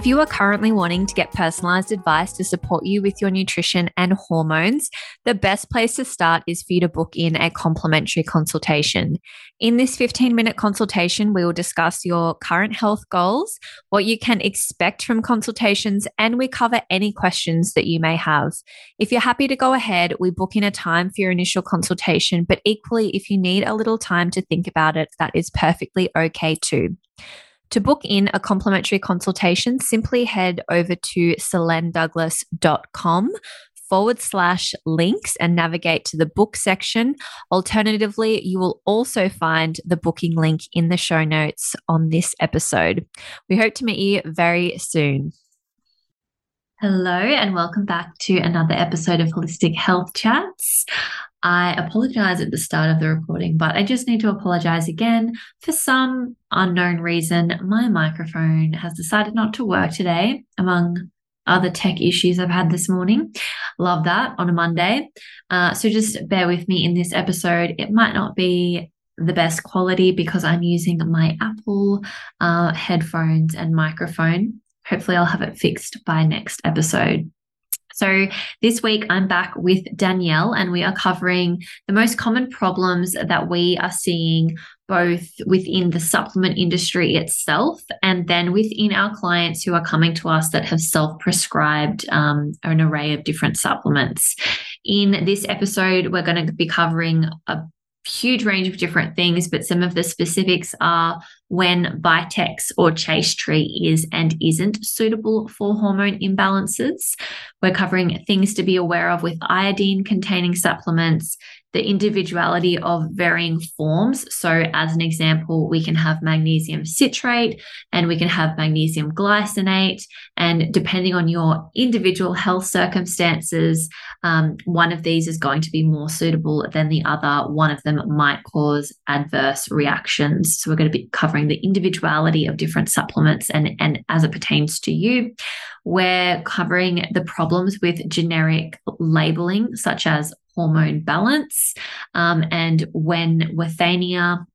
If you are currently wanting to get personalized advice to support you with your nutrition and hormones, the best place to start is for you to book in a complimentary consultation. In this 15 minute consultation, we will discuss your current health goals, what you can expect from consultations, and we cover any questions that you may have. If you're happy to go ahead, we book in a time for your initial consultation, but equally, if you need a little time to think about it, that is perfectly okay too. To book in a complimentary consultation, simply head over to selenedouglas.com forward slash links and navigate to the book section. Alternatively, you will also find the booking link in the show notes on this episode. We hope to meet you very soon. Hello, and welcome back to another episode of Holistic Health Chats. I apologize at the start of the recording, but I just need to apologize again. For some unknown reason, my microphone has decided not to work today, among other tech issues I've had this morning. Love that on a Monday. Uh, so just bear with me in this episode. It might not be the best quality because I'm using my Apple uh, headphones and microphone. Hopefully, I'll have it fixed by next episode. So, this week I'm back with Danielle, and we are covering the most common problems that we are seeing both within the supplement industry itself and then within our clients who are coming to us that have self prescribed um, an array of different supplements. In this episode, we're going to be covering a huge range of different things, but some of the specifics are when Vitex or Chaste Tree is and isn't suitable for hormone imbalances. We're covering things to be aware of with iodine containing supplements, the individuality of varying forms. So, as an example, we can have magnesium citrate and we can have magnesium glycinate. And depending on your individual health circumstances, um, one of these is going to be more suitable than the other. One of them might cause adverse reactions. So, we're going to be covering the individuality of different supplements and, and as it pertains to you. We're covering the problems with generic labeling, such as hormone balance, um, and when withania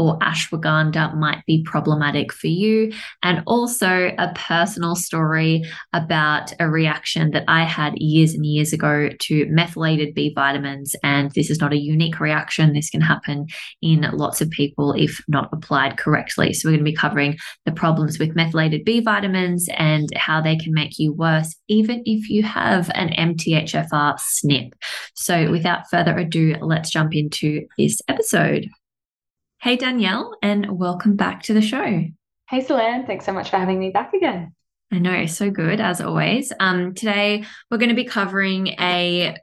or ashwagandha might be problematic for you. And also a personal story about a reaction that I had years and years ago to methylated B vitamins. And this is not a unique reaction. This can happen in lots of people if not applied correctly. So we're going to be covering the problems with methylated B vitamins and how they can make you worse, even if you have an MTHFR SNP. So without further ado, let's jump into this episode. Hey, Danielle, and welcome back to the show. Hey, Selene. Thanks so much for having me back again. I know, so good as always. Um, today, we're going to be covering a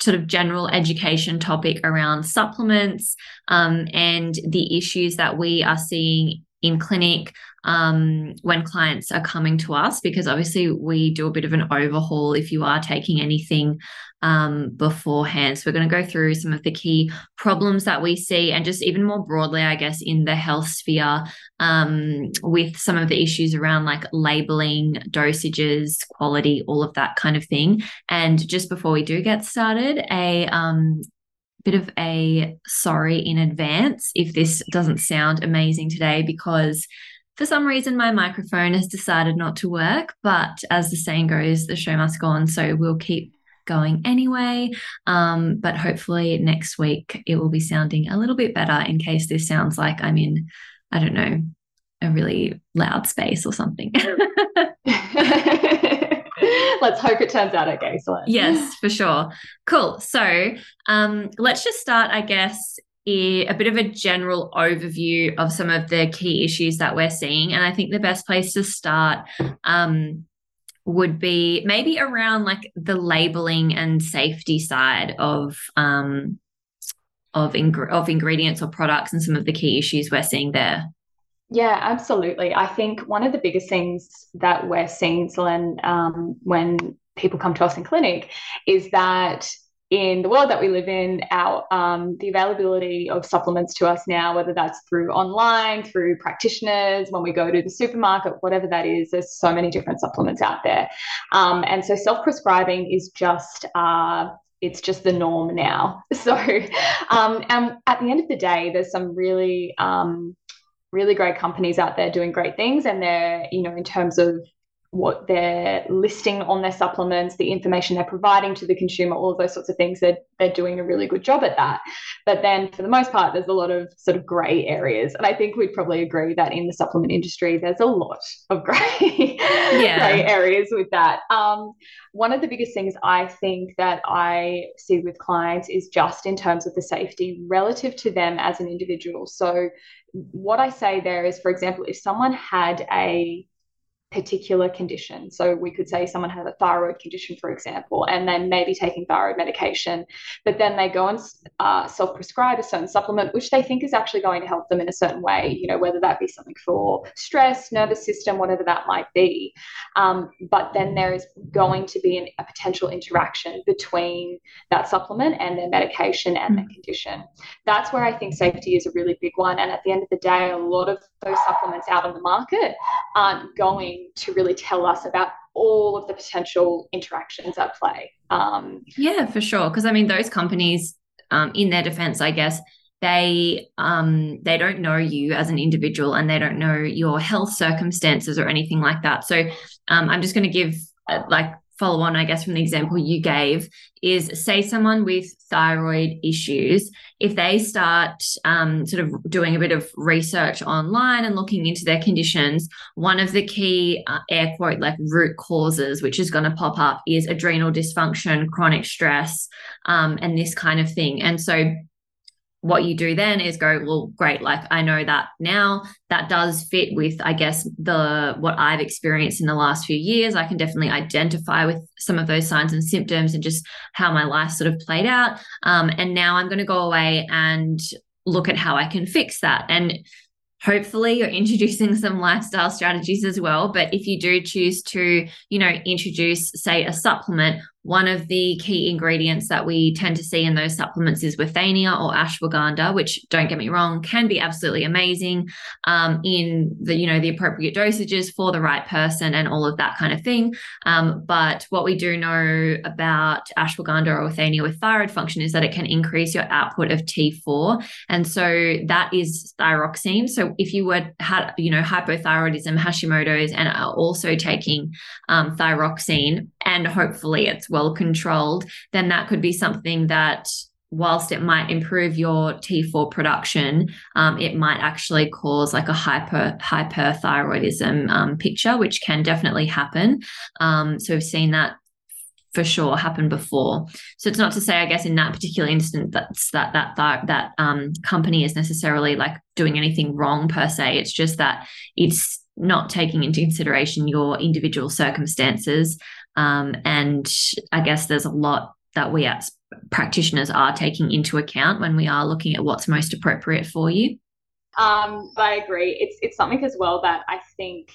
sort of general education topic around supplements um, and the issues that we are seeing in clinic um, when clients are coming to us, because obviously we do a bit of an overhaul if you are taking anything um, beforehand. So we're going to go through some of the key problems that we see, and just even more broadly, I guess, in the health sphere, um, with some of the issues around like labeling, dosages, quality, all of that kind of thing. And just before we do get started, a um, bit of a sorry in advance if this doesn't sound amazing today because for some reason my microphone has decided not to work but as the saying goes the show must go on so we'll keep going anyway. Um, but hopefully next week it will be sounding a little bit better in case this sounds like I'm in, I don't know, a really loud space or something. let's hope it turns out okay. So yes, for sure. Cool. So um, let's just start, I guess, a bit of a general overview of some of the key issues that we're seeing. And I think the best place to start um, would be maybe around like the labeling and safety side of um, of ing- of ingredients or products and some of the key issues we're seeing there. Yeah, absolutely. I think one of the biggest things that we're seeing, Selene, um, when people come to us in clinic is that in the world that we live in, our um, the availability of supplements to us now, whether that's through online, through practitioners, when we go to the supermarket, whatever that is, there's so many different supplements out there, um, and so self-prescribing is just uh, it's just the norm now. So, um, and at the end of the day, there's some really um, really great companies out there doing great things, and they're you know in terms of what they're listing on their supplements, the information they're providing to the consumer, all of those sorts of things, they're, they're doing a really good job at that. But then for the most part, there's a lot of sort of grey areas. And I think we'd probably agree that in the supplement industry, there's a lot of grey, yeah. grey areas with that. Um, one of the biggest things I think that I see with clients is just in terms of the safety relative to them as an individual. So what I say there is, for example, if someone had a particular condition. So we could say someone has a thyroid condition, for example, and they may be taking thyroid medication, but then they go and uh, self-prescribe a certain supplement, which they think is actually going to help them in a certain way. You know, whether that be something for stress, nervous system, whatever that might be. Um, but then there is going to be an, a potential interaction between that supplement and their medication and mm-hmm. their condition. That's where I think safety is a really big one. And at the end of the day, a lot of those supplements out on the market aren't going to really tell us about all of the potential interactions at play. Um, yeah, for sure. Because I mean, those companies, um, in their defense, I guess, they um they don't know you as an individual and they don't know your health circumstances or anything like that so um, i'm just going to give uh, like follow on, I guess, from the example you gave, is say someone with thyroid issues, if they start um, sort of doing a bit of research online and looking into their conditions, one of the key uh, air quote like root causes, which is going to pop up, is adrenal dysfunction, chronic stress, um, and this kind of thing. And so what you do then is go well great like i know that now that does fit with i guess the what i've experienced in the last few years. I can definitely identify with some of those signs and symptoms and just how my life sort of played out. Um, and now i'm going to go away and look at how i can fix that. And hopefully you're introducing some lifestyle strategies as well but if you do choose to you know introduce say a supplement one of the key ingredients that we tend to see in those supplements is withania or ashwagandha, which don't get me wrong, can be absolutely amazing um, in the you know the appropriate dosages for the right person and all of that kind of thing. Um, but what we do know about ashwagandha or withania with thyroid function is that it can increase your output of T4, and so that is thyroxine. So if you were had you know hypothyroidism, Hashimoto's, and are also taking um, thyroxine, and hopefully it's well controlled, then that could be something that whilst it might improve your T4 production, um, it might actually cause like a hyper hyperthyroidism um, picture, which can definitely happen. Um, so we've seen that for sure happen before. So it's not to say, I guess, in that particular instance, that's that that that that um, company is necessarily like doing anything wrong per se. It's just that it's not taking into consideration your individual circumstances um, and I guess there's a lot that we as practitioners are taking into account when we are looking at what's most appropriate for you. Um, I agree. It's it's something as well that I think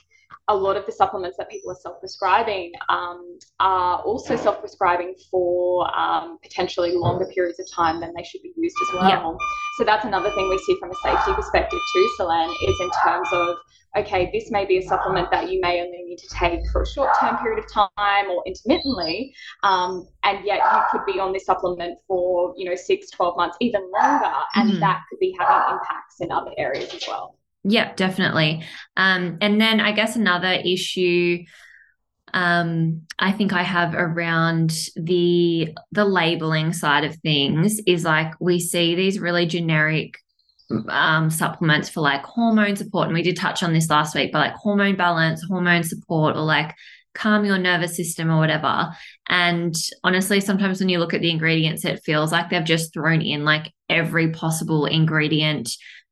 a lot of the supplements that people are self-prescribing um, are also self-prescribing for um, potentially longer periods of time than they should be used as well. Yeah. So that's another thing we see from a safety perspective too, Selene, is in terms of okay, this may be a supplement that you may only need to take for a short term period of time or intermittently, um, and yet you could be on this supplement for, you know, six, 12 months, even longer, and mm-hmm. that could be having impacts in other areas as well. Yep, definitely. Um, and then I guess another issue um, I think I have around the the labeling side of things is like we see these really generic um, supplements for like hormone support. And we did touch on this last week, but like hormone balance, hormone support, or like calm your nervous system or whatever. And honestly, sometimes when you look at the ingredients, it feels like they've just thrown in like every possible ingredient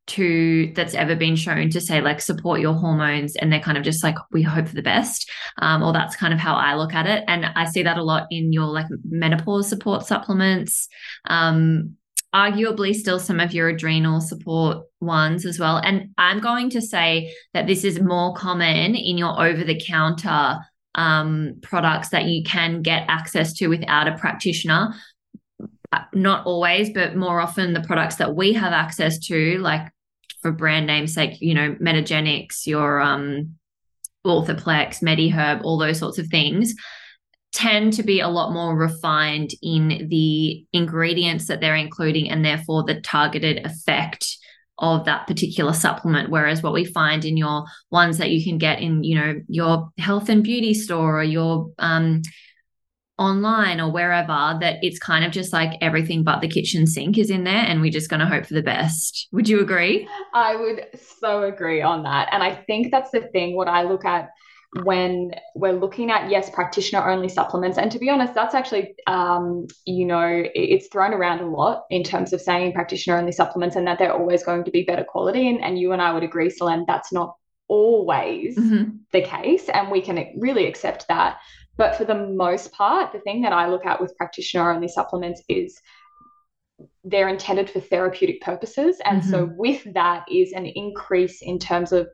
to that's ever been shown to say like support your hormones and they're kind of just like we hope for the best um, or that's kind of how i look at it and i see that a lot in your like menopause support supplements um, arguably still some of your adrenal support ones as well. And I'm going to say that this is more common in your over the counter um, products that you can get access to without a practitioner. Uh, not always, but more often the products that we have access to, like for brand name sake, you know, Metagenics, your um, Orthoplex, MediHerb, all those sorts of things tend to be a lot more refined in the ingredients that they're including and therefore the targeted effect of that particular supplement whereas what we find in your ones that you can get in you know your health and beauty store or your um online or wherever that it's kind of just like everything but the kitchen sink is in there and we're just going to hope for the best. Would you agree? I would so agree on that. And I think that's the thing what I look at when we're looking at yes practitioner only supplements and to be honest that's actually um, you know it's thrown around a lot in terms of saying practitioner only supplements and that they're always going to be better quality and, and you and i would agree Selene that's not always mm-hmm. the case and we can really accept that but for the most part, the thing that I look at with practitioner only supplements is they're intended for therapeutic purposes. And mm-hmm. so, with that, is an increase in terms of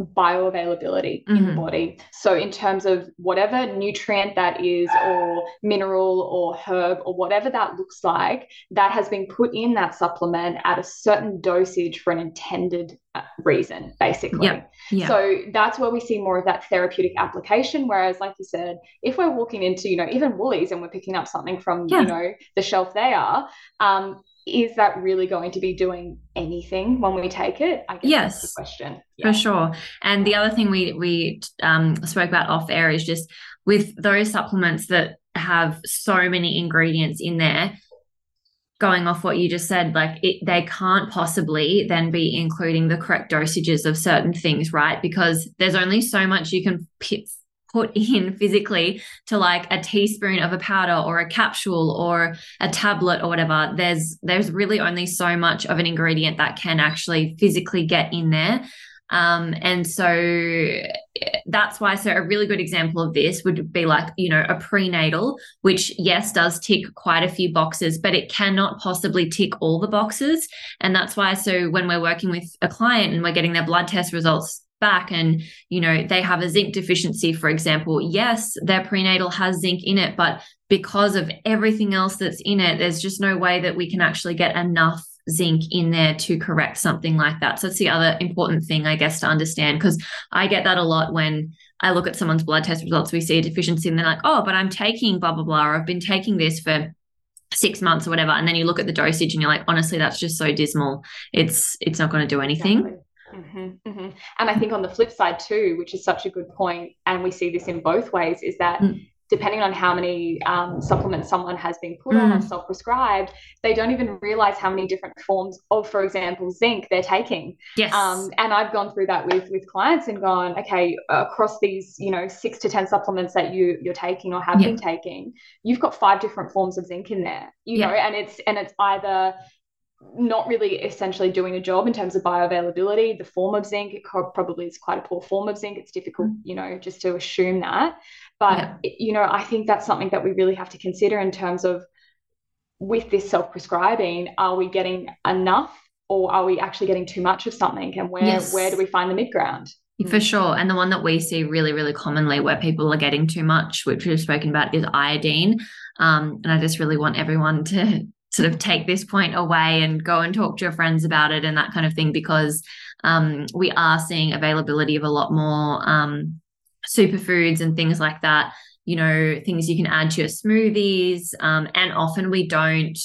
bioavailability mm-hmm. in the mm-hmm. body. So, in terms of whatever nutrient that is, or mineral, or herb, or whatever that looks like, that has been put in that supplement at a certain dosage for an intended uh, reason, basically. Yep. Yep. So, that's where we see more of that therapeutic application. Whereas, like you said, if we're walking into, you know, even Woolies and we're picking up something from, yeah. you know, the shelf they are, um, is that really going to be doing anything when we take it? I guess yes, that's the question. Yeah. For sure. And the other thing we we um, spoke about off air is just with those supplements that have so many ingredients in there. Going off what you just said, like it, they can't possibly then be including the correct dosages of certain things, right? Because there's only so much you can p- put in physically to like a teaspoon of a powder or a capsule or a tablet or whatever there's there's really only so much of an ingredient that can actually physically get in there. Um, and so that's why so a really good example of this would be like you know a prenatal which yes does tick quite a few boxes but it cannot possibly tick all the boxes. And that's why so when we're working with a client and we're getting their blood test results back and you know they have a zinc deficiency for example. Yes their prenatal has zinc in it but because of everything else that's in it there's just no way that we can actually get enough zinc in there to correct something like that. So that's the other important thing i guess to understand because i get that a lot when i look at someone's blood test results. We see a deficiency and they're like oh but i'm taking blah blah blah or i've been taking this for six months or whatever. And then you look at the dosage and you're like honestly that's just so dismal. It's it's not going to do anything. Exactly. Mm-hmm, mm-hmm. And I think on the flip side too, which is such a good point, and we see this in both ways, is that mm. depending on how many um, supplements someone has been put mm. on or self-prescribed, they don't even realize how many different forms of, for example, zinc they're taking. Yes. Um, and I've gone through that with with clients and gone, okay, across these, you know, six to ten supplements that you you're taking or have been taking, you've got five different forms of zinc in there. You know, and it's and it's either not really essentially doing a job in terms of bioavailability. The form of zinc, it probably is quite a poor form of zinc. It's difficult, mm. you know, just to assume that. But, yeah. you know, I think that's something that we really have to consider in terms of with this self prescribing, are we getting enough or are we actually getting too much of something? And where, yes. where do we find the mid ground? For mm. sure. And the one that we see really, really commonly where people are getting too much, which we've spoken about, is iodine. Um, and I just really want everyone to sort of take this point away and go and talk to your friends about it and that kind of thing because um, we are seeing availability of a lot more um, superfoods and things like that you know things you can add to your smoothies um, and often we don't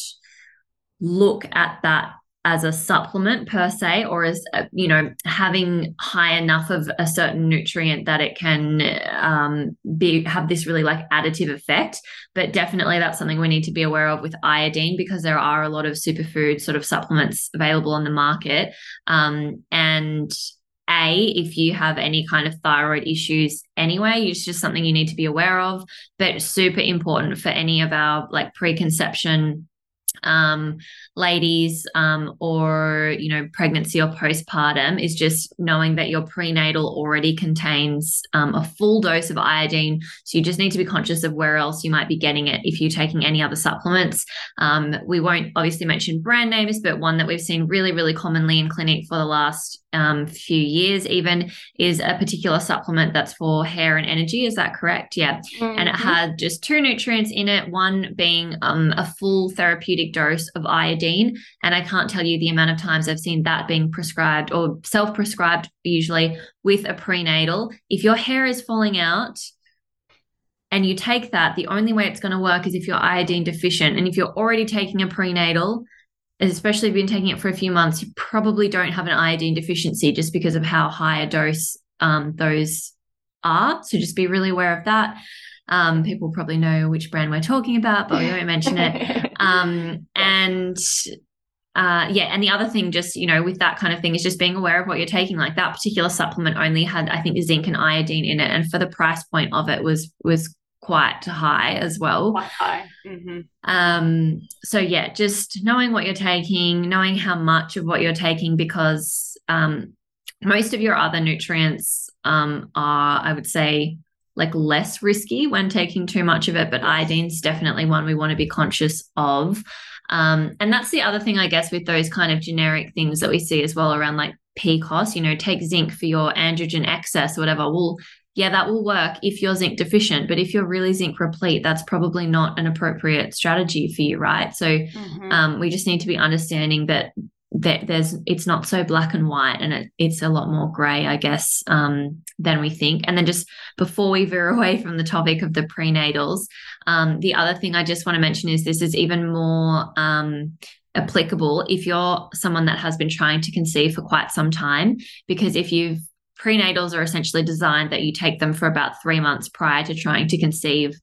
look at that as a supplement per se or as uh, you know having high enough of a certain nutrient that it can um, be have this really like additive effect. But definitely that's something we need to be aware of with iodine because there are a lot of superfood sort of supplements available on the market. Um, and a if you have any kind of thyroid issues anyway it's just something you need to be aware of. But super important for any of our like preconception um, ladies um, or you know pregnancy or postpartum is just knowing that your prenatal already contains um, a full dose of iodine. So you just need to be conscious of where else you might be getting it if you're taking any other supplements. Um, we won't obviously mention brand names but one that we've seen really really commonly in clinic for the last um, few years even is a particular supplement that's for hair and energy. Is that correct? Yeah. Mm-hmm. and it mm-hmm. had just two nutrients in it one being um, a full therapeutic dose of iodine. And i can't tell you the amount of times i've seen that being prescribed or self-prescribed usually with a prenatal. If your hair is falling out and you take that the only way it's going to work is if you're iodine deficient. And if you're already taking a prenatal especially if you've been taking it for a few months, you probably don't have an iodine deficiency just because of how high a dose um, those are. So just be really aware of that. Um, people probably know which brand we're talking about, but we won't mention it. Um, and uh, yeah, and the other thing, just you know, with that kind of thing, is just being aware of what you're taking. Like that particular supplement only had, I think, zinc and iodine in it, and for the price point of it was was quite high as well. Quite high. Mm-hmm. Um, so yeah, just knowing what you're taking, knowing how much of what you're taking, because um, most of your other nutrients um, are, I would say, like less risky when taking too much of it, but iodine's definitely one we want to be conscious of. Um, and that's the other thing, I guess, with those kind of generic things that we see as well around like PCOS, you know, take zinc for your androgen excess or whatever. Well, yeah, that will work if you're zinc deficient. But if you're really zinc replete, that's probably not an appropriate strategy for you, right? So mm-hmm. um, we just need to be understanding that that there's it's not so black and white and it, it's a lot more gray i guess um, than we think and then just before we veer away from the topic of the prenatals um, the other thing i just want to mention is this is even more um, applicable if you're someone that has been trying to conceive for quite some time because if you've prenatals are essentially designed that you take them for about three months prior to trying to conceive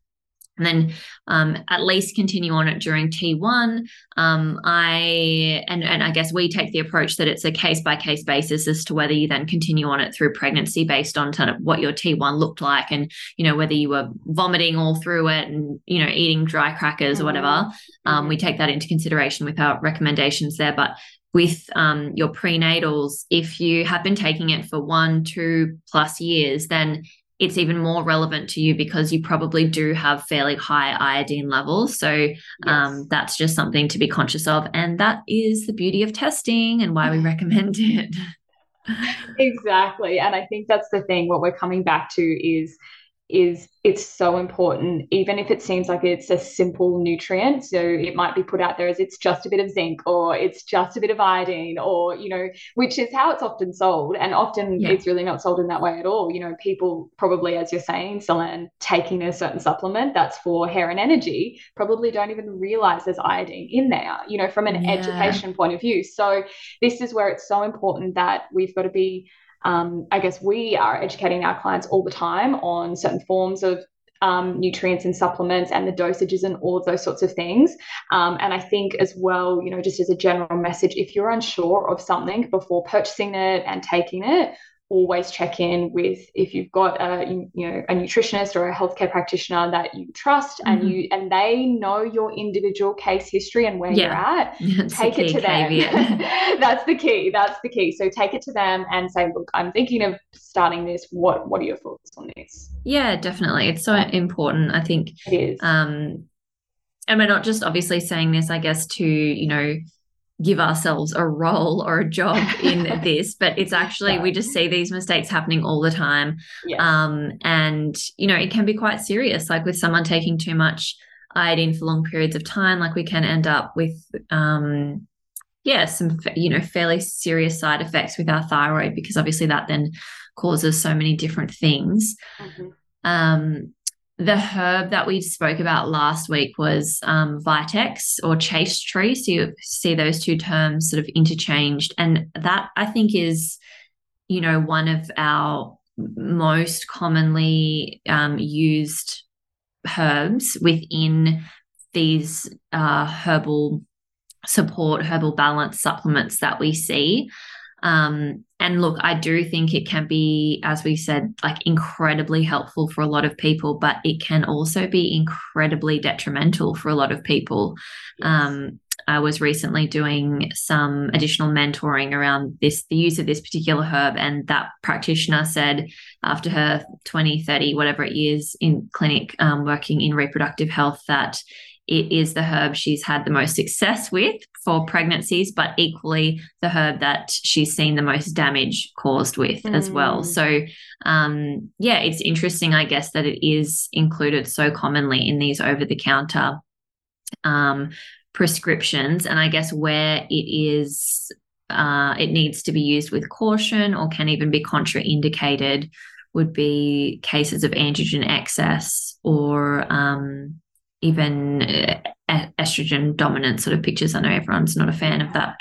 and then um, at least continue on it during T1. Um, I and and I guess we take the approach that it's a case by case basis as to whether you then continue on it through pregnancy based on kind of what your T1 looked like and you know whether you were vomiting all through it and you know eating dry crackers mm-hmm. or whatever. Mm-hmm. Um, we take that into consideration with our recommendations there, but with um, your prenatals, if you have been taking it for one, two plus years, then it's even more relevant to you because you probably do have fairly high iodine levels. So yes. um, that's just something to be conscious of. And that is the beauty of testing and why we recommend it. exactly. And I think that's the thing. What we're coming back to is is it's so important even if it seems like it's a simple nutrient so it might be put out there as it's just a bit of zinc or it's just a bit of iodine or you know which is how it's often sold and often yeah. it's really not sold in that way at all you know people probably as you're saying Selene taking a certain supplement that's for hair and energy probably don't even realize there's iodine in there you know from an yeah. education point of view so this is where it's so important that we've got to be um, I guess we are educating our clients all the time on certain forms of um, nutrients and supplements and the dosages and all of those sorts of things. Um, and I think as well, you know, just as a general message, if you're unsure of something before purchasing it and taking it, always check in with if you've got a you know a nutritionist or a healthcare practitioner that you trust mm-hmm. and you and they know your individual case history and where yeah. you're at take it to them. that's the key that's the key. So take it to them and say look i'm thinking of starting this. What what are your thoughts on this? Yeah definitely. It's so important i think. It is. Um and we're not just obviously saying this i guess to you know give ourselves a role or a job in this but it's actually we just see these mistakes happening all the time yes. um and you know it can be quite serious like with someone taking too much iodine for long periods of time like we can end up with um yeah some you know fairly serious side effects with our thyroid because obviously that then causes so many different things mm-hmm. um the herb that we spoke about last week was um, vitex or chaste tree. So you see those two terms sort of interchanged. And that I think is, you know, one of our most commonly um, used herbs within these uh, herbal support, herbal balance supplements that we see. Um, and look, I do think it can be, as we said, like incredibly helpful for a lot of people, but it can also be incredibly detrimental for a lot of people. Yes. Um, I was recently doing some additional mentoring around this, the use of this particular herb. And that practitioner said, after her 20, 30, whatever it is in clinic, um, working in reproductive health, that it is the herb she's had the most success with for pregnancies, but equally the herb that she's seen the most damage caused with mm. as well. Mm. So, um, yeah, it's interesting, I guess, that it is included so commonly in these over the counter um, prescriptions. And I guess where it is, uh, it needs to be used with caution or can even be contraindicated would be cases of androgen excess or um, even uh, estrogen dominant sort of pictures. I know everyone's not a fan of that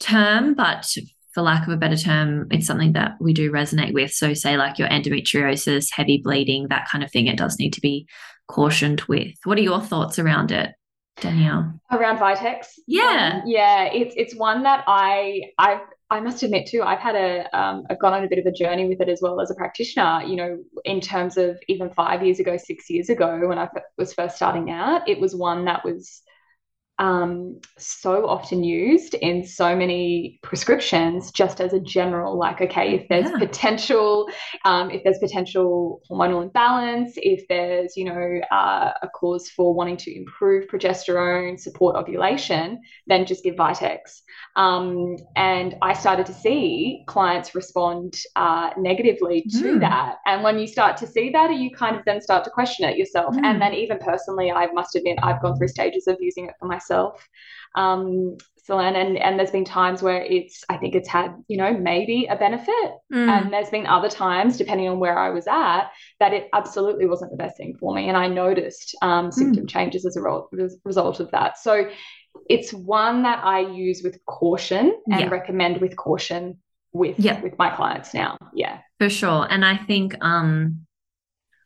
term, but for lack of a better term, it's something that we do resonate with. So, say like your endometriosis, heavy bleeding, that kind of thing, it does need to be cautioned with. What are your thoughts around it? Danielle around Vitex. Yeah, um, yeah, it's it's one that I I've I must admit too, I've had a, um, I've gone on a bit of a journey with it as well as a practitioner. You know, in terms of even five years ago, six years ago, when I was first starting out, it was one that was um, so often used in so many prescriptions just as a general like okay if there's yeah. potential um, if there's potential hormonal imbalance if there's you know uh, a cause for wanting to improve progesterone support ovulation then just give vitex um, and I started to see clients respond uh, negatively to mm. that. And when you start to see that, you kind of then start to question it yourself. Mm. And then, even personally, I must admit, I've gone through stages of using it for myself. Um, Selene, and, and there's been times where it's, I think it's had, you know, maybe a benefit. Mm. And there's been other times, depending on where I was at, that it absolutely wasn't the best thing for me. And I noticed um, symptom mm. changes as a result, result of that. So it's one that I use with caution and yeah. recommend with caution with yeah. with my clients now. Yeah. For sure. And I think um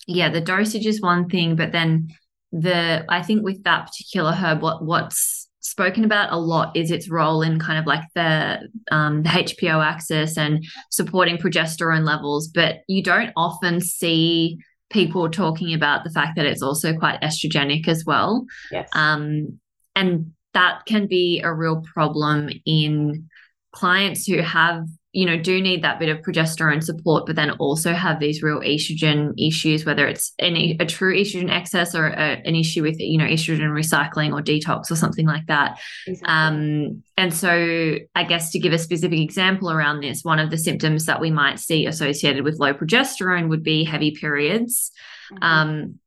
yeah, the dosage is one thing, but then the I think with that particular herb, what what's spoken about a lot is its role in kind of like the um, the HPO axis and supporting progesterone levels, but you don't often see people talking about the fact that it's also quite estrogenic as well. Yes. Um, and that can be a real problem in clients who have you know do need that bit of progesterone support but then also have these real estrogen issues whether it's any a true estrogen excess or a, an issue with you know estrogen recycling or detox or something like that exactly. um, and so i guess to give a specific example around this one of the symptoms that we might see associated with low progesterone would be heavy periods mm-hmm. um,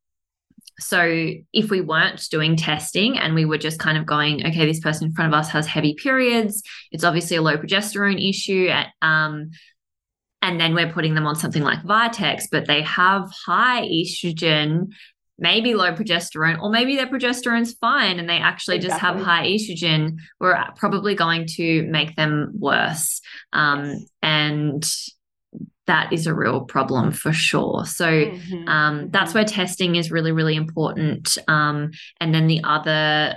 so if we weren't doing testing and we were just kind of going, okay, this person in front of us has heavy periods, it's obviously a low progesterone issue. Um, and then we're putting them on something like Vitex, but they have high estrogen, maybe low progesterone, or maybe their progesterone's fine and they actually exactly. just have high estrogen, we're probably going to make them worse. Um. And that is a real problem for sure. So mm-hmm. um, that's mm-hmm. where testing is really, really important. Um, and then the other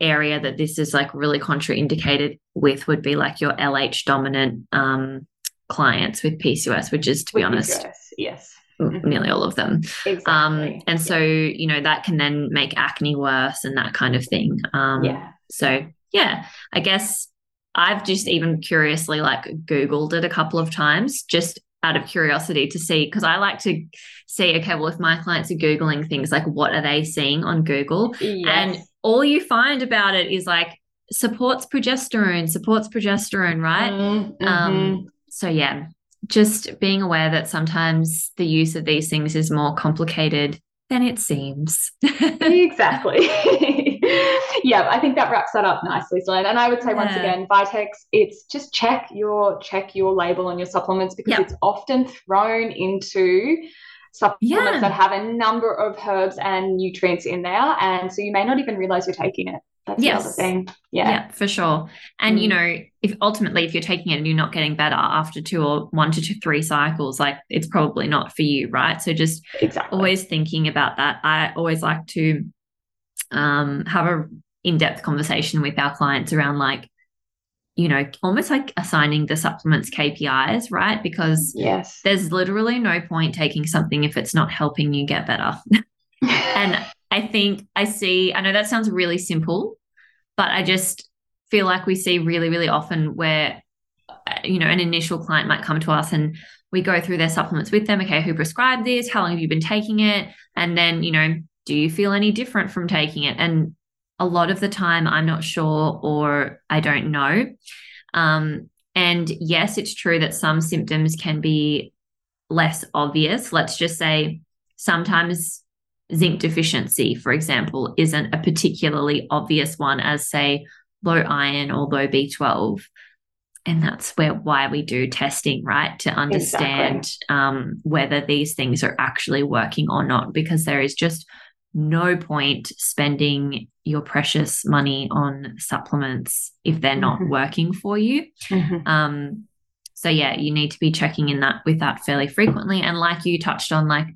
area that this is like really contraindicated with would be like your LH dominant um, clients with PCOS, which is to with be honest, PCOS, yes. Mm-hmm. Nearly all of them. Exactly. Um, and yeah. so, you know, that can then make acne worse and that kind of thing. Um, yeah. So, yeah, I guess I've just even curiously like Googled it a couple of times just out of curiosity to see because I like to see okay well if my clients are googling things like what are they seeing on Google yes. and all you find about it is like supports progesterone supports progesterone right mm-hmm. um so yeah just being aware that sometimes the use of these things is more complicated than it seems exactly yeah, I think that wraps that up nicely, Selene. And I would say yeah. once again, Vitex, it's just check your check your label on your supplements because yep. it's often thrown into supplements yeah. that have a number of herbs and nutrients in there. And so you may not even realize you're taking it. That's yes. the other thing. Yeah. Yeah, for sure. And mm. you know, if ultimately if you're taking it and you're not getting better after two or one to two, three cycles, like it's probably not for you, right? So just exactly. always thinking about that. I always like to um, have a in-depth conversation with our clients around like you know almost like assigning the supplements KPIs right because yes there's literally no point taking something if it's not helping you get better and I think I see I know that sounds really simple but I just feel like we see really, really often where, you know, an initial client might come to us and we go through their supplements with them. Okay, who prescribed this? How long have you been taking it? And then, you know, do you feel any different from taking it? And a lot of the time, I'm not sure or I don't know. Um, and yes, it's true that some symptoms can be less obvious. Let's just say sometimes zinc deficiency, for example, isn't a particularly obvious one as, say, low iron or low B12. And that's where why we do testing, right? To understand exactly. um, whether these things are actually working or not, because there is just no point spending your precious money on supplements if they're not mm-hmm. working for you. Mm-hmm. Um, so yeah, you need to be checking in that with that fairly frequently. And like you touched on, like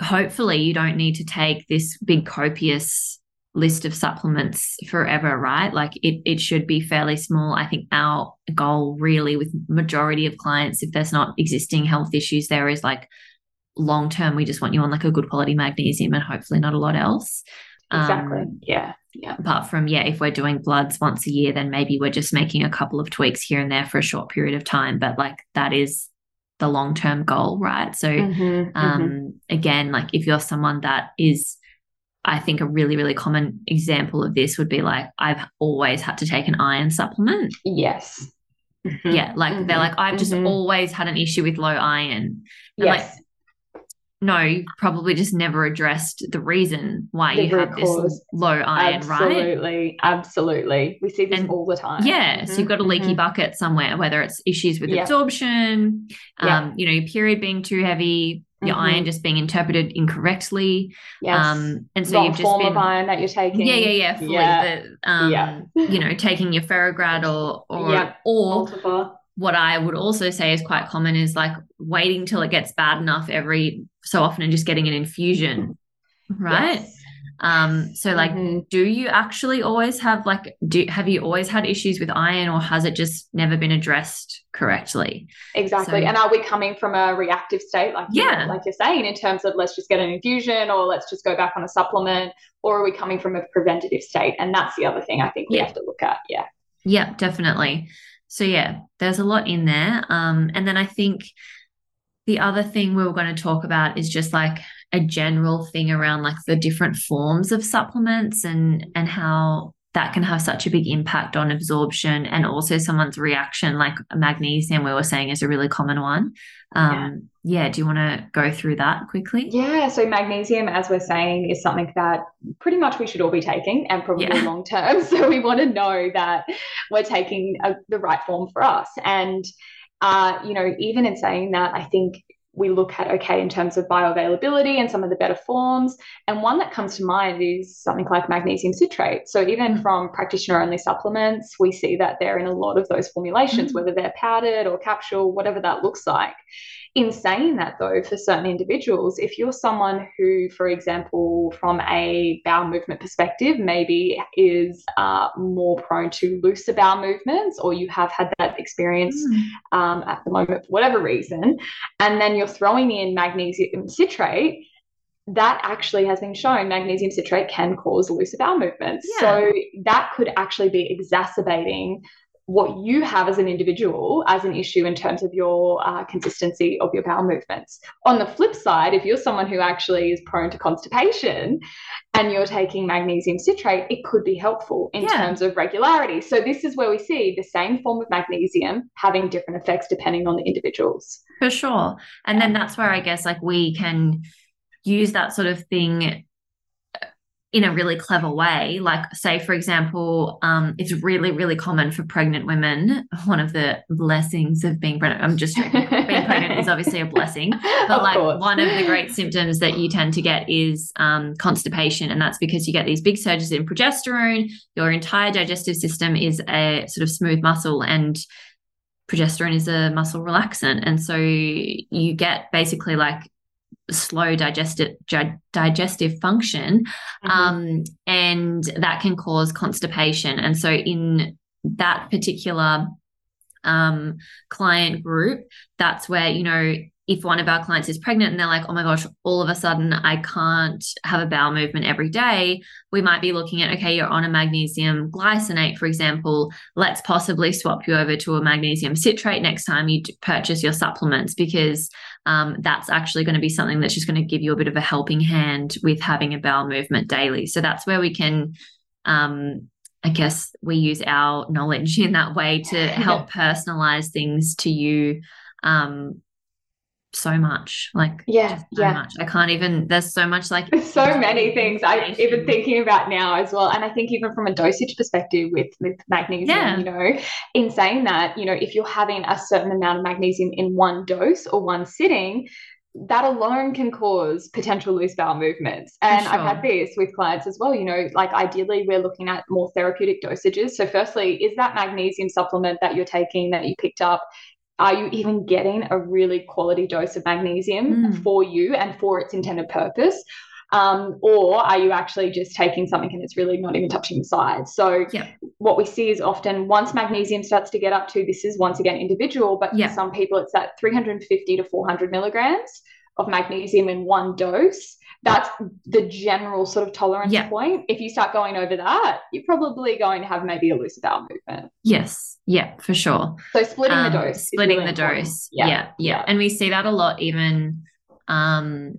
hopefully you don't need to take this big copious list of supplements forever right? Like it, it should be fairly small. I think our goal really with majority of clients if there's not existing health issues there is like long term we just want you on like a good quality magnesium and hopefully not a lot else. Exactly. Um, yeah. Yeah. apart from yeah if we're doing bloods once a year then maybe we're just making a couple of tweaks here and there for a short period of time. But like that is the long term goal, right? So, mm-hmm, um, mm-hmm. again, like if you're someone that is, I think a really, really common example of this would be like, I've always had to take an iron supplement. Yes. Mm-hmm, yeah. Like they're like, I've just mm-hmm. always had an issue with low iron. And yes. Like, no, you probably just never addressed the reason why the you have this low iron, absolutely, right? Absolutely, absolutely. We see this and, all the time. Yeah, mm-hmm, so you've got a leaky mm-hmm. bucket somewhere, whether it's issues with absorption, um, you know, your period being too heavy, your mm-hmm. iron just being interpreted incorrectly. Yes. Um, and so Wrong you've just form been, of iron that you're taking. Yeah, yeah, yeah. Yeah. The, um, yeah. you know, taking your ferrograd or or or Multiple what I would also say is quite common is like waiting till it gets bad enough every so often and just getting an infusion, right? Yes. Um, so like, mm-hmm. do you actually always have like, do have you always had issues with iron, or has it just never been addressed correctly? Exactly. So, and are we coming from a reactive state, like yeah, like you're saying, in terms of let's just get an infusion, or let's just go back on a supplement, or are we coming from a preventative state? And that's the other thing I think we yeah. have to look at. Yeah. Yeah, definitely. So yeah, there's a lot in there. Um, and then I think the other thing we were going to talk about is just like a general thing around like the different forms of supplements and and how that can have such a big impact on absorption and also someone's reaction like magnesium we were saying is a really common one um, yeah. yeah do you want to go through that quickly yeah so magnesium as we're saying is something that pretty much we should all be taking and probably yeah. long term so we want to know that we're taking a, the right form for us and uh, you know even in saying that i think we look at okay in terms of bioavailability and some of the better forms and one that comes to mind is something like magnesium citrate so even mm. from practitioner only supplements we see that they're in a lot of those formulations mm. whether they're powdered or capsule whatever that looks like in saying that, though, for certain individuals, if you're someone who, for example, from a bowel movement perspective, maybe is uh, more prone to looser bowel movements, or you have had that experience mm. um, at the moment for whatever reason, and then you're throwing in magnesium citrate, that actually has been shown magnesium citrate can cause looser bowel movements. Yeah. So that could actually be exacerbating what you have as an individual as an issue in terms of your uh, consistency of your bowel movements. On the flip side, if you're someone who actually is prone to constipation and you're taking magnesium citrate, it could be helpful in yeah. terms of regularity. So, this is where we see the same form of magnesium having different effects depending on the individuals. For sure. And then that's where I guess like we can use that sort of thing in a really clever way. Like, say, for example, um, it's really, really common for pregnant women. One of the blessings of being pregnant, I'm just being pregnant is obviously a blessing, but of like course. one of the great symptoms that you tend to get is um, constipation. And that's because you get these big surges in progesterone. Your entire digestive system is a sort of smooth muscle, and progesterone is a muscle relaxant. And so you get basically like slow digestive digestive function, mm-hmm. um, and that can cause constipation. And so, in that particular um, client group, that's where you know if one of our clients is pregnant and they're like, oh my gosh, all of a sudden I can't have a bowel movement every day, we might be looking at, okay, you're on a magnesium glycinate, for example. Let's possibly swap you over to a magnesium citrate next time you purchase your supplements because um, that's actually going to be something that's just going to give you a bit of a helping hand with having a bowel movement daily. So that's where we can. Um, I guess we use our knowledge in that way to help personalize things to you um, so much like yeah so yeah much. i can't even there's so much like there's so many things i'm even thinking about now as well and i think even from a dosage perspective with with magnesium yeah. you know in saying that you know if you're having a certain amount of magnesium in one dose or one sitting that alone can cause potential loose bowel movements. And sure. I've had this with clients as well. You know, like ideally, we're looking at more therapeutic dosages. So, firstly, is that magnesium supplement that you're taking that you picked up are you even getting a really quality dose of magnesium mm. for you and for its intended purpose? Um, or are you actually just taking something and it's really not even touching the sides? So, yeah. what we see is often once magnesium starts to get up to this is once again individual, but yeah. for some people it's at 350 to 400 milligrams of magnesium in one dose that's the general sort of tolerance yeah. point. If you start going over that, you're probably going to have maybe a looser bowel movement. Yes. Yeah, for sure. So splitting um, the dose. Splitting really the important. dose. Yeah. yeah. yeah. And we see that a lot even um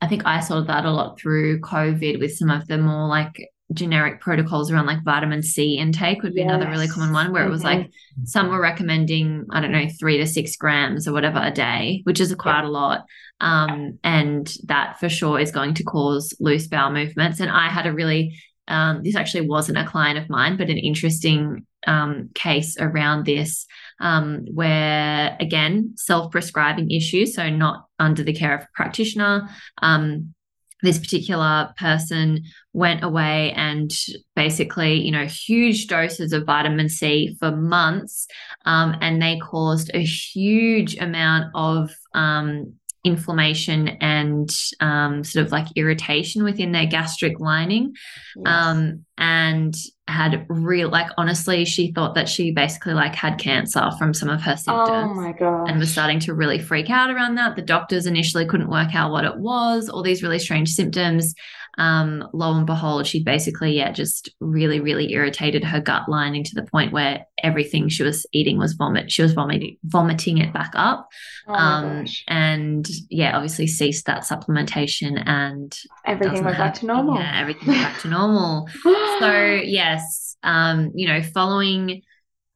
I think I saw that a lot through COVID with some of the more like generic protocols around like vitamin C intake would be yes. another really common one where mm-hmm. it was like mm-hmm. some were recommending, I don't know, three to six grams or whatever a day, which is quite yeah. a lot. Um, and that for sure is going to cause loose bowel movements. And I had a really, um, this actually wasn't a client of mine, but an interesting um, case around this um, where, again, self prescribing issues, so not under the care of a practitioner. Um, this particular person went away and basically, you know, huge doses of vitamin C for months, um, and they caused a huge amount of inflammation and um, sort of like irritation within their gastric lining. Yes. Um, and had real, like, honestly, she thought that she basically like had cancer from some of her symptoms. Oh my God. And was starting to really freak out around that. The doctors initially couldn't work out what it was, all these really strange symptoms um, lo and behold, she basically, yeah, just really, really irritated her gut lining to the point where everything she was eating was vomit. She was vomiting, vomiting it back up. Oh um, and yeah, obviously ceased that supplementation and everything went back to normal. Yeah, everything went back to normal. so yes, um, you know, following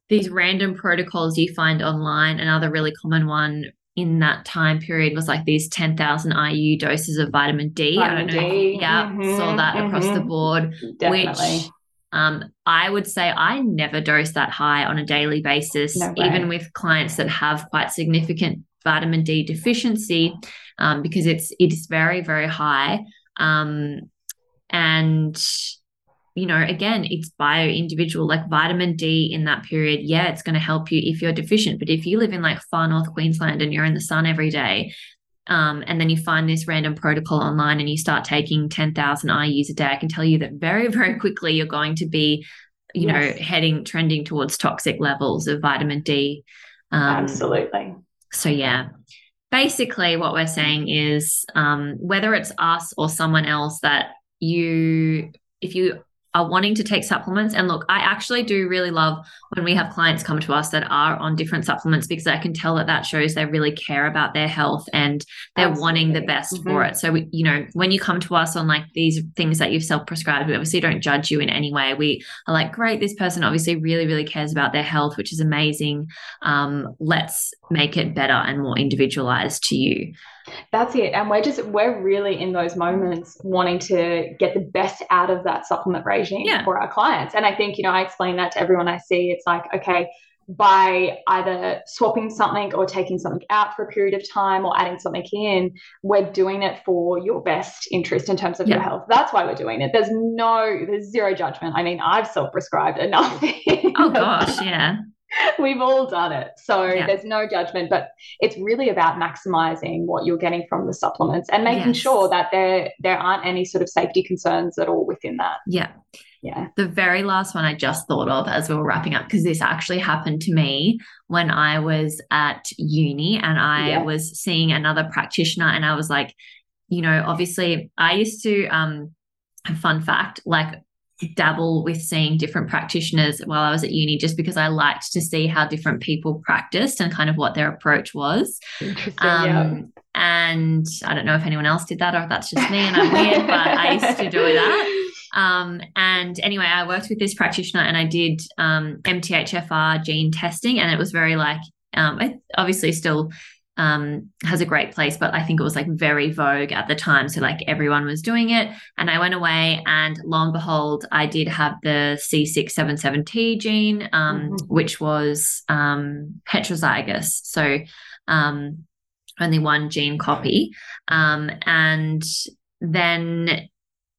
these random protocols you find online, another really common one in that time period was like these 10,000 IU doses of vitamin D. Vitamin I don't know. D. Yeah, mm-hmm, saw that mm-hmm. across the mm-hmm. board, Definitely. which um, I would say I never dose that high on a daily basis, no even with clients that have quite significant vitamin D deficiency, um, because it's it's very very high. Um, and you know, again, it's bio individual, like vitamin D in that period. Yeah, it's going to help you if you're deficient. But if you live in like far north Queensland and you're in the sun every day, um, and then you find this random protocol online and you start taking 10,000 IUs a day, I can tell you that very, very quickly you're going to be, you yes. know, heading, trending towards toxic levels of vitamin D. Um, Absolutely. So, yeah, basically what we're saying is um, whether it's us or someone else that you, if you are wanting to take supplements. And look, I actually do really love when we have clients come to us that are on different supplements because I can tell that that shows they really care about their health and they're Absolutely. wanting the best mm-hmm. for it. So, we, you know, when you come to us on like these things that you've self prescribed, we obviously don't judge you in any way. We are like, great, this person obviously really, really cares about their health, which is amazing. Um, let's make it better and more individualized to you. That's it. And we're just, we're really in those moments wanting to get the best out of that supplement regime yeah. for our clients. And I think, you know, I explain that to everyone I see. It's like, okay, by either swapping something or taking something out for a period of time or adding something in, we're doing it for your best interest in terms of yeah. your health. That's why we're doing it. There's no, there's zero judgment. I mean, I've self prescribed enough. oh, gosh. Yeah. We've all done it. So yeah. there's no judgment, but it's really about maximizing what you're getting from the supplements and making yes. sure that there there aren't any sort of safety concerns at all within that. Yeah. yeah. The very last one I just thought of as we were wrapping up, because this actually happened to me when I was at uni and I Yeah. was seeing another practitioner, and I was like, you know, obviously I used to um a fun fact, like dabble with seeing different practitioners while I was at uni just because I liked to see how different people practiced and kind of what their approach was. Interesting. yeah. Um, and I don't know if anyone else did that or if that's just me and I'm weird, but I used to do that. Um, and anyway, I worked with this practitioner and I did um, MTHFR gene testing, and it was very like, um, it obviously still um, has a great place, but I think it was like very vogue at the time. So, like, everyone was doing it. And I went away, and lo and behold, I did have the C677T gene, um, Mhm. which was um, heterozygous. So, um, only one gene copy. Um, and then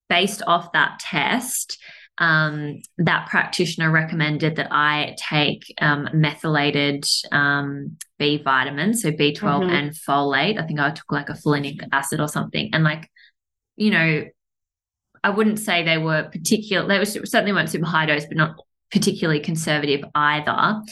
based off that test, um, that practitioner recommended that I take um, methylated um, B vitamins, so B12 Mhm. and folate. I think I took like a folinic acid or something. And like, you know, I wouldn't say they were particular, they were certainly weren't super high dose, but not particularly conservative either.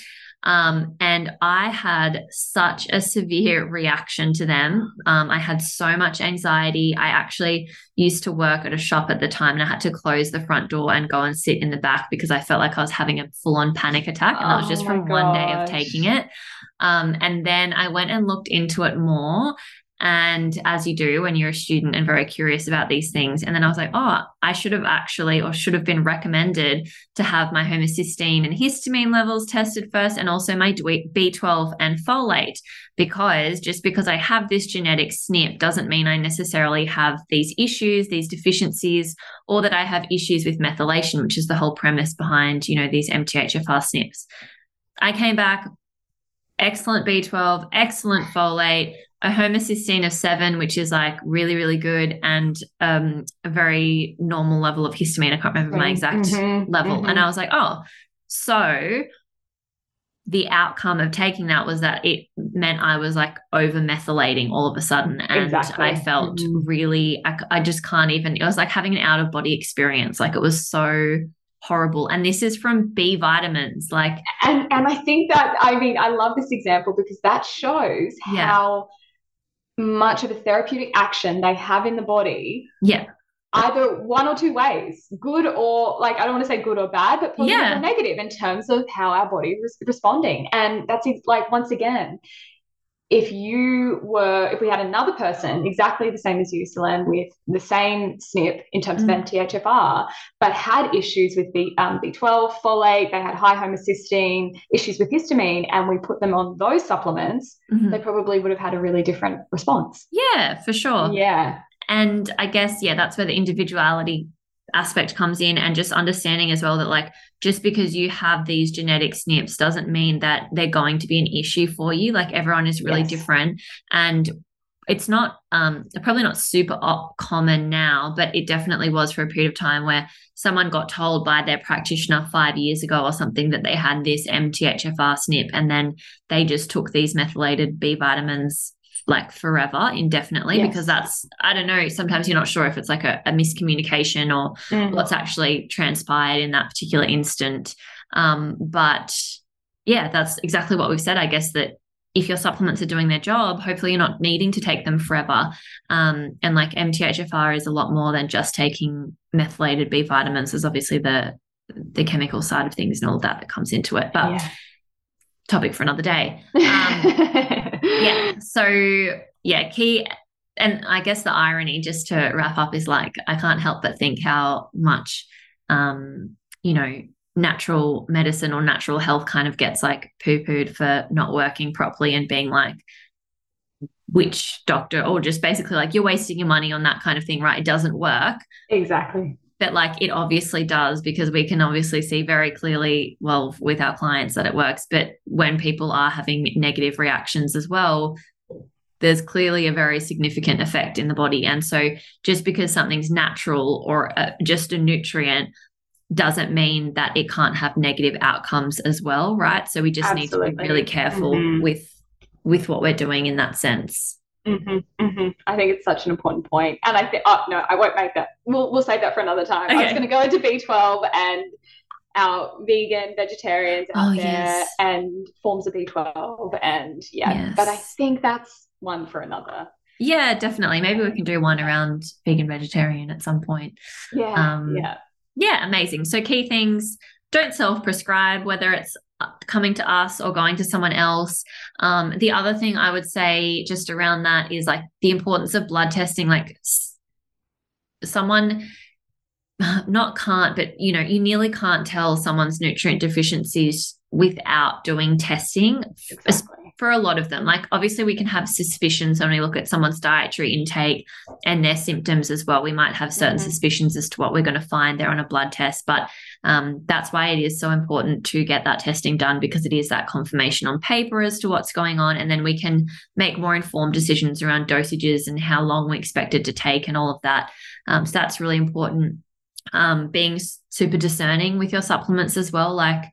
Um, and I had such a severe reaction to them. Um, I had so much anxiety. I actually used to work at a shop at the time and I had to close the front door and go and sit in the back because I felt like I was having a full on panic attack. And that was Oh just my from one day of taking it. Um, and then I went and looked into it more. And as you do when you're a student and very curious about these things. And then I was like, oh, I should have actually or should have been recommended to have my homocysteine and histamine levels tested first and also my B12 and folate. Because just because I have this genetic SNP doesn't mean I necessarily have these issues, these deficiencies, or that I have issues with methylation, which is the whole premise behind, you know, these MTHFR SNPs. I came back, excellent B12, excellent folate, a homocysteine of seven, which is like really, really good, and um, a very normal level of histamine. I can't remember my exact Mhm, level. mhm. And I was like, oh, so the outcome of taking that was that it meant I was like over methylating all of a sudden. And Exactly. I felt Mhm. really, I just can't even, it was like having an out of body experience. Like it was so horrible. And this is from B vitamins. Like, And and I think that I mean I love this example because that shows Yeah. how much of a therapeutic action they have in the body, yeah, either one or two ways, good or like I don't want to say good or bad, but positive Yeah. or negative in terms of how our body is responding. And that's like once again, if you were if we had another person exactly the same as you, Selene, with the same SNP in terms Mm. of MTHFR, but had issues with B, um, B12, folate, they had high homocysteine, issues with histamine, and we put them on those supplements, Mhm. they probably would have had a really different response. yeah, for sure. Yeah. And I guess, yeah, that's where the individuality aspect comes in and just understanding as well that, like, just because you have these genetic SNPs doesn't mean that they're going to be an issue for you. Like, everyone is really Yes. different. And it's not, um, probably not super common now, but it definitely was for a period of time where someone got told by their practitioner five years ago or something that they had this MTHFR SNP and then they just took these methylated B vitamins like forever indefinitely Yes. because that's i don't know sometimes you're not sure if it's like a, a miscommunication or Mm. what's actually transpired in that particular instant um, but yeah that's exactly what we've said i guess that if your supplements are doing their job hopefully you're not needing to take them forever um, and like mthfr is a lot more than just taking methylated b vitamins there's obviously the the chemical side of things and all of that that comes into it but Yeah. Topic for another day. Yeah so yeah key and i guess the irony just to wrap up is like i can't help but think how much um you know natural medicine or natural health kind of gets like poo-pooed for not working properly and being like witch doctor or just basically like you're wasting your money on that kind of thing right? It doesn't work. Exactly. But like it obviously does because we can obviously see very clearly well with our clients that it works. But when people are having negative reactions as well there's clearly a very significant effect in the body. And so just because something's natural or uh just a nutrient doesn't mean that it can't have negative outcomes as well right? So we just need to be really careful Mhm. with with what we're doing in that sense Mm-hmm, mm-hmm. I think it's such an important point, and I think oh no, I won't make that. We'll we'll save that for another time. Okay. I was going to go into B twelve and our vegan vegetarians out oh, there yes. and forms of B twelve, and yeah, yes. but I think that's one for another. Yeah, definitely. Maybe we can do one around vegan vegetarian at some point. Yeah, um, yeah, yeah. Amazing. So key things: don't self prescribe, whether it's coming to us or going to someone else. Um, the other thing I would say just around that is like the importance of blood testing. Like someone not can't, but you know, you nearly can't tell someone's nutrient deficiencies without doing testing. Exactly for a lot of them. Like, obviously, we can have suspicions when we look at someone's dietary intake and their symptoms as well. We might have certain mm-hmm. suspicions as to what we're going to find there on a blood test. But um, that's why it is so important to get that testing done because it is that confirmation on paper as to what's going on. And then we can make more informed decisions around dosages and how long we expect it to take and all of that. Um, so that's really important. Um, being super discerning with your supplements as well. Like,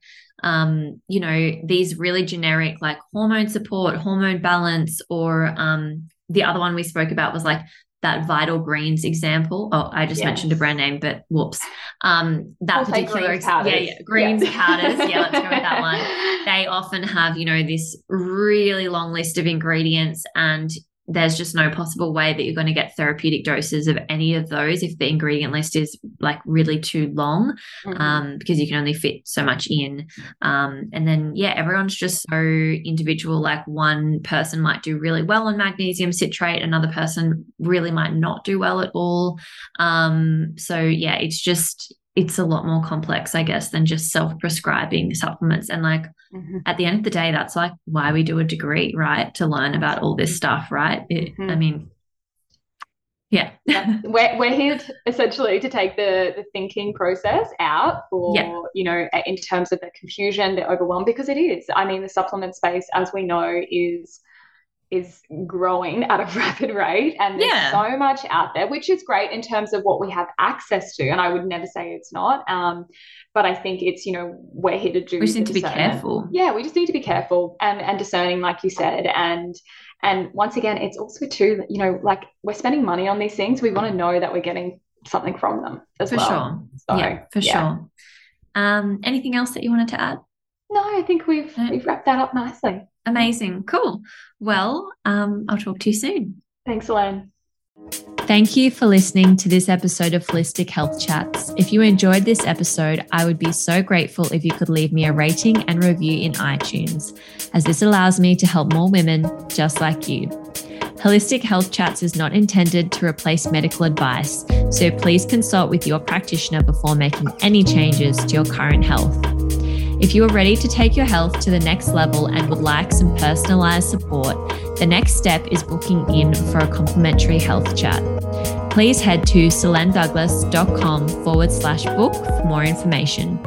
um, you know, these really generic like hormone support, hormone balance, or um, the other one we spoke about was like that Vital Greens example. Oh, I just yes. mentioned a brand name, but whoops. Um, that also particular yeah, yeah, greens yeah. powders. Yeah, let's go with that one. They often have, you know, this really long list of ingredients, and there's just no possible way that you're going to get therapeutic doses of any of those if the ingredient list is like really too long mm-hmm. um, because you can only fit so much in. Um, and then yeah everyone's just so individual. Like one person might do really well on magnesium citrate another person really might not do well at all. Um, so yeah it's just it's a lot more complex, I guess, than just self prescribing supplements. And like mm-hmm. at the end of the day, that's like why we do a degree, right? To learn about all this stuff, right? It, mm-hmm. I mean, yeah. yeah. We're, we're here to, essentially to take the, the thinking process out for, yeah. you know, in terms of the confusion, the overwhelm, because it is. I mean, the supplement space, as we know, is is growing at a rapid rate and there's yeah. so much out there which is great in terms of what we have access to and i would never say it's not um, but i think it's you know we're here to do we just need to be careful. Yeah we just need to be careful and and discerning like you said and and once again it's also too you know like we're spending money on these things. We want to know that we're getting something from them as for well. sure. So, yeah for yeah. sure. Um anything else that you wanted to add? No i think we've we've wrapped that up nicely Amazing. Cool. Well, um, I'll talk to you soon. Thanks, Elaine. Thank you for listening to this episode of Holistic Health Chats. If you enjoyed this episode, I would be so grateful if you could leave me a rating and review in iTunes, as this allows me to help more women just like you. Holistic Health Chats is not intended to replace medical advice, so please consult with your practitioner before making any changes to your current health. If you are ready to take your health to the next level and would like some personalized support, the next step is booking in for a complimentary health chat. Please head to selenedouglas.com forward slash book for more information.